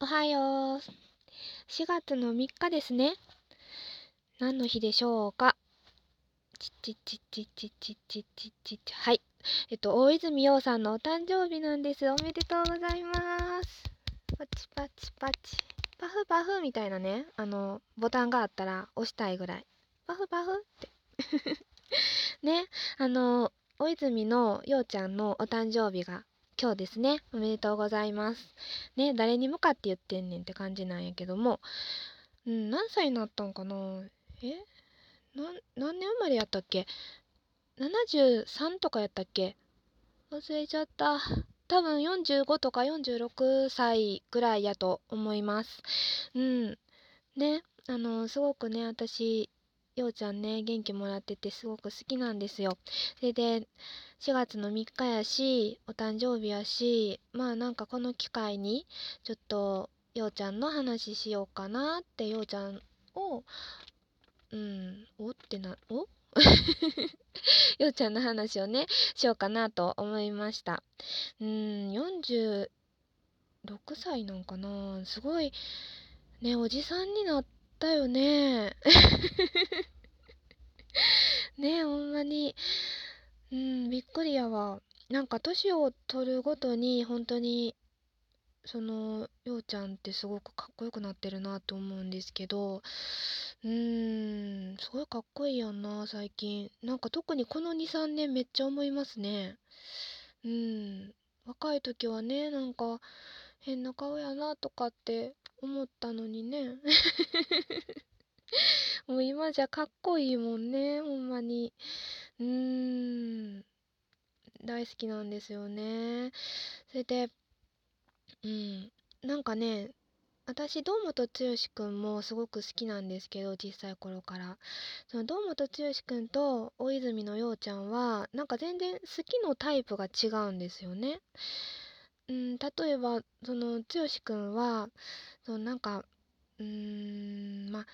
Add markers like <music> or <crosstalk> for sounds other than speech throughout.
おはよう。4月の3日ですね。何の日でしょうか？ちちちちちちちちちちはい。えっと、大泉洋さんのお誕生日なんです。おめでとうございます。パチパチパチ。パフパフみたいなね、あの、ボタンがあったら押したいぐらい。パフパフって。<laughs> ね、あの、大泉のようちゃんのお誕生日が今日ですね。おめでとうございます。ね、誰に向かって言ってんねんって感じなんやけども、うん、何歳になったんかな？え？な何年生まれやったっけ ?73 とかやったっけ？忘れちゃった。多分45とか46歳ぐらいやと思います。うん。ね、あの、すごくね、私、ようちゃんね、元気もらっててすごく好きなんですよ。それで、4月の3日やし、お誕生日やし、まあなんかこの機会に、ちょっと、ようちゃんの話しようかなって、ようちゃんを、うん、おってな、お？<laughs> ようちゃんの話をね、しようかなと思いました。うん、46歳なんかなすごい、ね、おじさんになってたよね。<laughs> ねほんまに。うん、びっくりやわ。なんか年を取るごとに本当にそのようちゃんってすごくかっこよくなってるなと思うんですけどうーんすごいかっこいいやんな最近なんか特にこの23年めっちゃ思いますねうん若い時はねなんか変な顔やなとかって思ったのにね <laughs> もう今じゃかっこいいもんねほんまにうーん大好きなんですよね。それで、うん、なんかね、私、堂本剛くんもすごく好きなんですけど、小さい頃から。その堂本剛くんと大泉のようちゃんは、なんか全然好きのタイプが違うんですよね。うん、例えば、その剛くんは、そのなんか、うーん、まあ、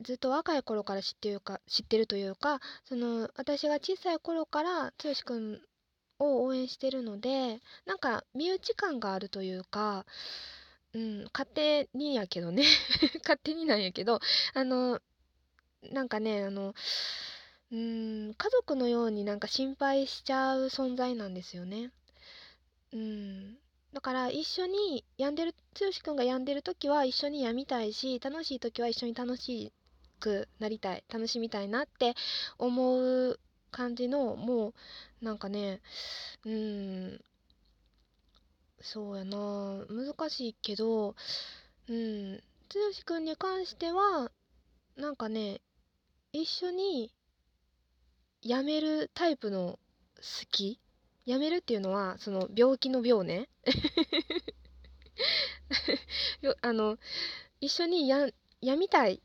ずっと若い頃から知ってるか知ってるというかその私が小さい頃から剛くんを応援してるのでなんか身内感があるというか、うん、勝手にやけどね <laughs> 勝手になんやけどあのなんかねあのうん家族のようになんか心配しちゃう存在なんですよね。うんだから一緒に病んでる剛くんが病んでる時は一緒に病みたいし楽しい時は一緒に楽しくなりたい楽しみたいなって思う感じのもうなんかねうーんそうやな。難しいけどうん剛くんに関してはなんかね一緒にやめるタイプの好き。やめるっていうのはその病気の病ね。<laughs> あの一緒にややみたい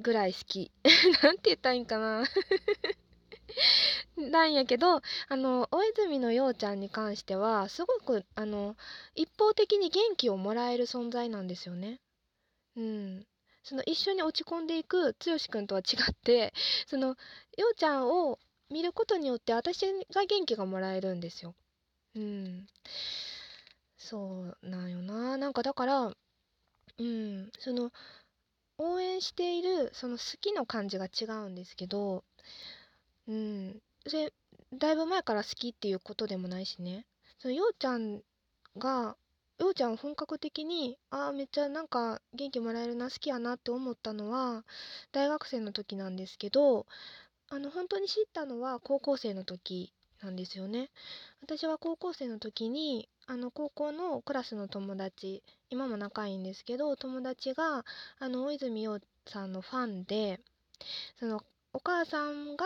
ぐらい好き。<laughs> なんて言ったらいいんかな。<laughs> なんやけどあの大泉のようちゃんに関してはすごくあの一方的に元気をもらえる存在なんですよね。うん、その一緒に落ち込んでいく剛くんとは違ってそのようちゃんを見ることによって私が元気がもらえるんですよ。うん、そうなんよな。なんかだからうん。その応援しているその好きの感じが違うんですけどうん。それだいぶ前から好きっていうことでもないしね。そのようちゃんがようちゃんを本格的にああめっちゃなんか元気もらえるな好きやなって思ったのは大学生の時なんですけどあの本当に知ったのは高校生の時なんですよね私は高校生の時にあの高校のクラスの友達今も仲いいんですけど友達があの大泉洋さんのファンでそのお母さんが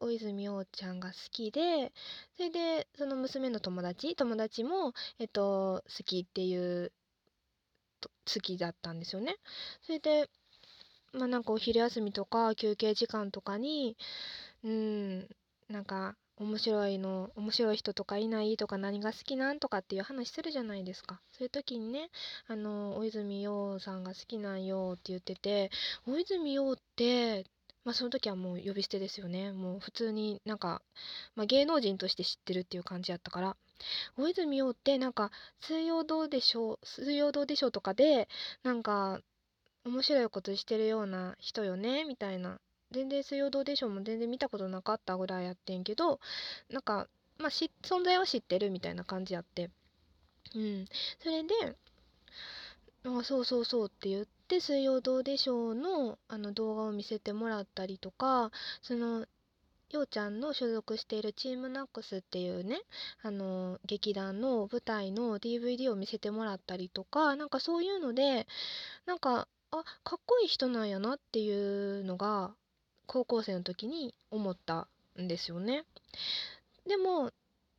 大泉洋ちゃんが好きでそれでその娘の友達友達も、えっと、好きっていう好きだったんですよね。それでまあなんかお昼休みとか休憩時間とかにうんなんか面白いの面白い人とかいないとか何が好きなんとかっていう話するじゃないですか。そういう時にねあの大泉洋さんが好きなんよって言ってて大泉洋ってまあその時はもう呼び捨てですよね。もう普通になんか、まあ、芸能人として知ってるっていう感じやったから。大泉洋ってなんか水曜どうでしょう水曜どうでしょうとかでなんか面白いことしてるような人よねみたいな。全然水曜どうでしょうも全然見たことなかったぐらいやってんけどなんかまあ存在は知ってるみたいな感じやって。うん。それであそうそうそうって言って水曜どうでしょうのあの動画を見せてもらったりとかそのようちゃんの所属しているチームナックスっていうねあの劇団の舞台の DVD を見せてもらったりとかなんかそういうのでなんかあかっこいい人なんやなっていうのが高校生の時に思ったんですよね。でも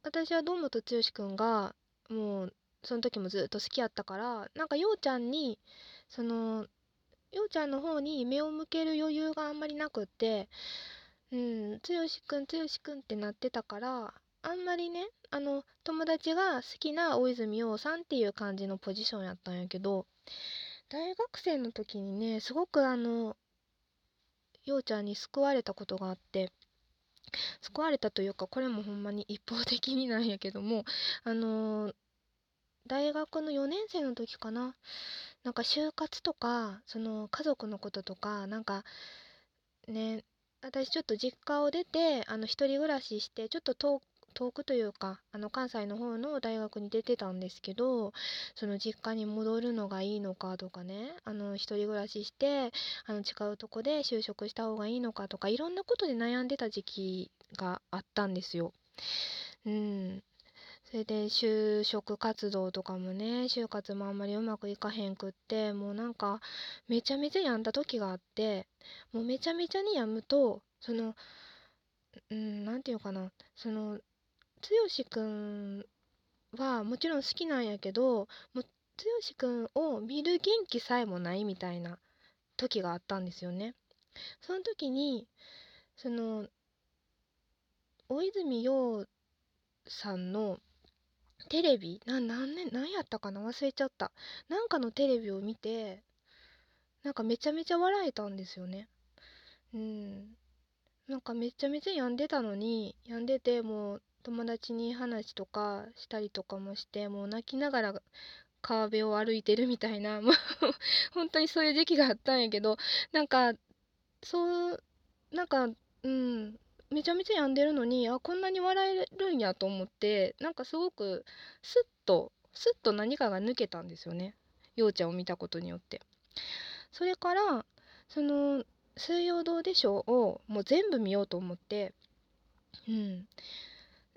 私は堂本剛くんがもうその時もずっと好きやったからなんかようちゃんにそのようちゃんの方に目を向ける余裕があんまりなくってうん剛くん剛くんってなってたからあんまりねあの友達が好きな大泉洋さんっていう感じのポジションやったんやけど大学生の時にねすごくあのようちゃんに救われたことがあって救われたというかこれもほんまに一方的になんやけどもあの、大学の4年生の時かななんか就活とかその家族のこととかなんかね私ちょっと実家を出てあの一人暮らししてちょっと遠遠くというかあの関西の方の大学に出てたんですけどその実家に戻るのがいいのかとかねあの一人暮らししてあの違うとこで就職した方がいいのかとかいろんなことで悩んでた時期があったんですよ。うんそれで就職活動とかもね就活もあんまりうまくいかへんくってもうなんかめちゃめちゃ病んだ時があってもうめちゃめちゃに病むとそのうん何て言うかなその剛くんはもちろん好きなんやけどもう剛くんを見る元気さえもないみたいな時があったんですよね。その時にその大泉洋さんのテレビな何年何やったかな？忘れちゃった。なんかのテレビを見てなんかめちゃめちゃ笑えたんですよね。うん。なんかめちゃめちゃ病んでたのに病んでてもう友達に話とかしたりとかもしてもう泣きながら川辺を歩いてるみたいな <laughs> もう本当にそういう時期があったんやけどなんかそうなんかうんめちゃめちゃ病んでるのにあこんなに笑えるんやと思ってなんかすごくスッとスッと何かが抜けたんですよね。ようちゃんを見たことによって。それからその「水曜どうでしょう」をもう全部見ようと思ってうん。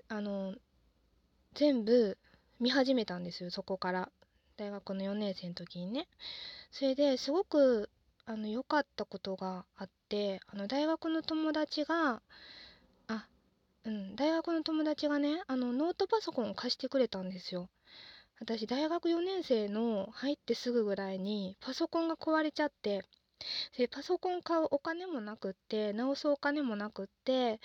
あの全部見始めたんですよそこから大学の4年生の時にねそれですごくあの良かったことがあってあの大学の友達があうん、大学の友達がね、あの、ノートパソコンを貸してくれたんですよ。私、大学4年生の入ってすぐぐらいに、パソコンが壊れちゃって、で、パソコン買うお金もなくって、直すお金もなくって、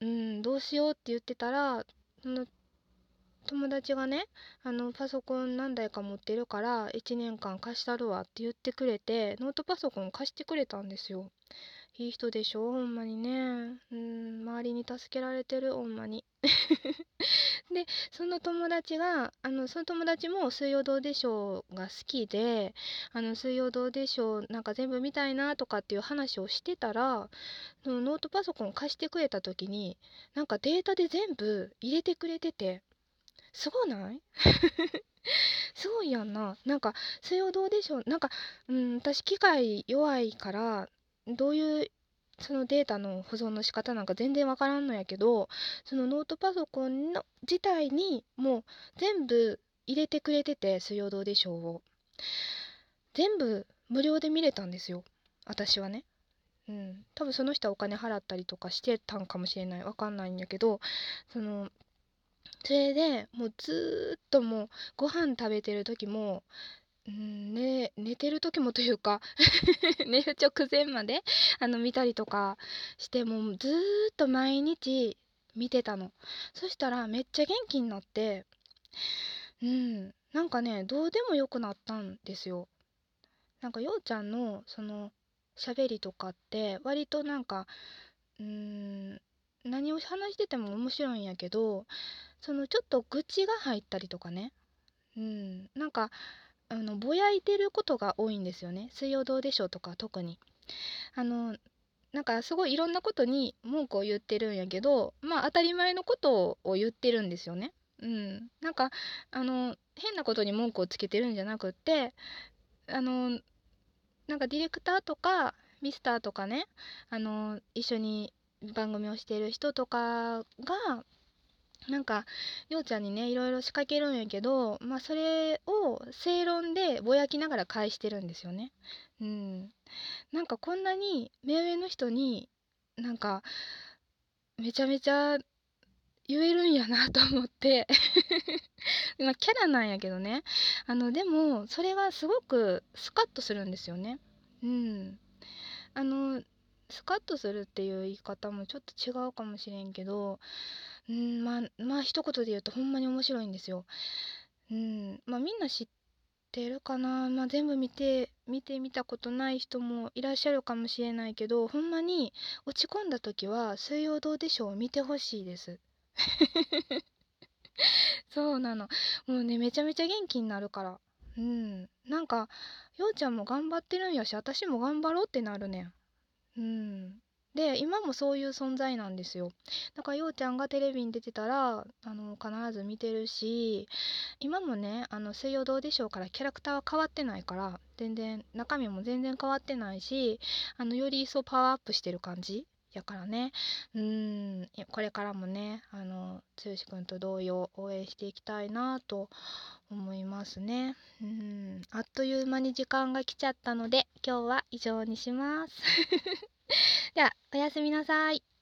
うん、どうしようって言ってたら、その友達がね、あの、パソコン何台か持ってるから、1年間貸したるわって言ってくれて、ノートパソコン貸してくれたんですよ。いい人でしょ？ほんまにね。うん、周りに助けられてる、ほんまに。<laughs> で、その友達が、あの、その友達も水曜どうでしょうが好きで、あの、水曜どうでしょう、なんか全部見たいなとかっていう話をしてたら、ノートパソコン貸してくれた時に、なんかデータで全部入れてくれてて、すごない？<laughs> すごいやんな。なんか、水曜どうでしょう？なんか、うん、私機械弱いから、どういうそのデータの保存の仕方なんか全然わからんのやけどそのノートパソコンの自体にもう全部入れてくれてて水曜どうでしょうを。全部無料で見れたんですよ。私はね。うん。多分その人はお金払ったりとかしてたんかもしれない。わかんないんやけどそのそれでもうずっともうご飯食べてる時もん、ね、寝てる時もというか <laughs> 寝る直前まであの見たりとかしてもうずっと毎日見てたの。そしたらめっちゃ元気になってうんなんかねどうでもよくなったんですよ。なんかようちゃんのその喋りとかって割となんかうーん何を話してても面白いんやけどそのちょっと愚痴が入ったりとかね。うん。なんかあのぼやいてることが多いんですよね「水曜どうでしょう」とか特に。あのなんかすごいいろんなことに文句を言ってるんやけどまあ当たり前のことを言ってるんですよね。うん。なんかあの変なことに文句をつけてるんじゃなくってあのなんかディレクターとかミスターとかねあの一緒に番組をしてる人とかがなんかようちゃんにねいろいろ仕掛けるんやけどまあそれを正論でぼやきながら返してるんですよね。うん、なんかこんなに目上の人になんかめちゃめちゃ言えるんやな <laughs> と思って <laughs> まあキャラなんやけどねあのでもそれはすごくスカッとするんですよね。うん、あのスカッとするっていう言い方もちょっと違うかもしれんけどうんまあまあ一言で言うとほんまに面白いんですよ。うんまあみんな知ってるかな？まあ全部見て見てみたことない人もいらっしゃるかもしれないけどほんまに落ち込んだ時は「水曜どうでしょう」見てほしいです。<laughs> そうなの。もうね、めちゃめちゃ元気になるから。うん。なんか、ようちゃんも頑張ってるんやし、私も頑張ろうってなるねん。うん。で、今もそういう存在なんですよ。だから、ようちゃんがテレビに出てたら、あの、必ず見てるし、今もね、あの、水曜どうでしょうからキャラクターは変わってないから、全然、中身も全然変わってないし、あの、より一層パワーアップしてる感じやからね。うんこれからもねあの剛くんと同様応援していきたいなと思いますね。うんあっという間に時間が来ちゃったので今日は以上にします。<laughs> ではおやすみなさい。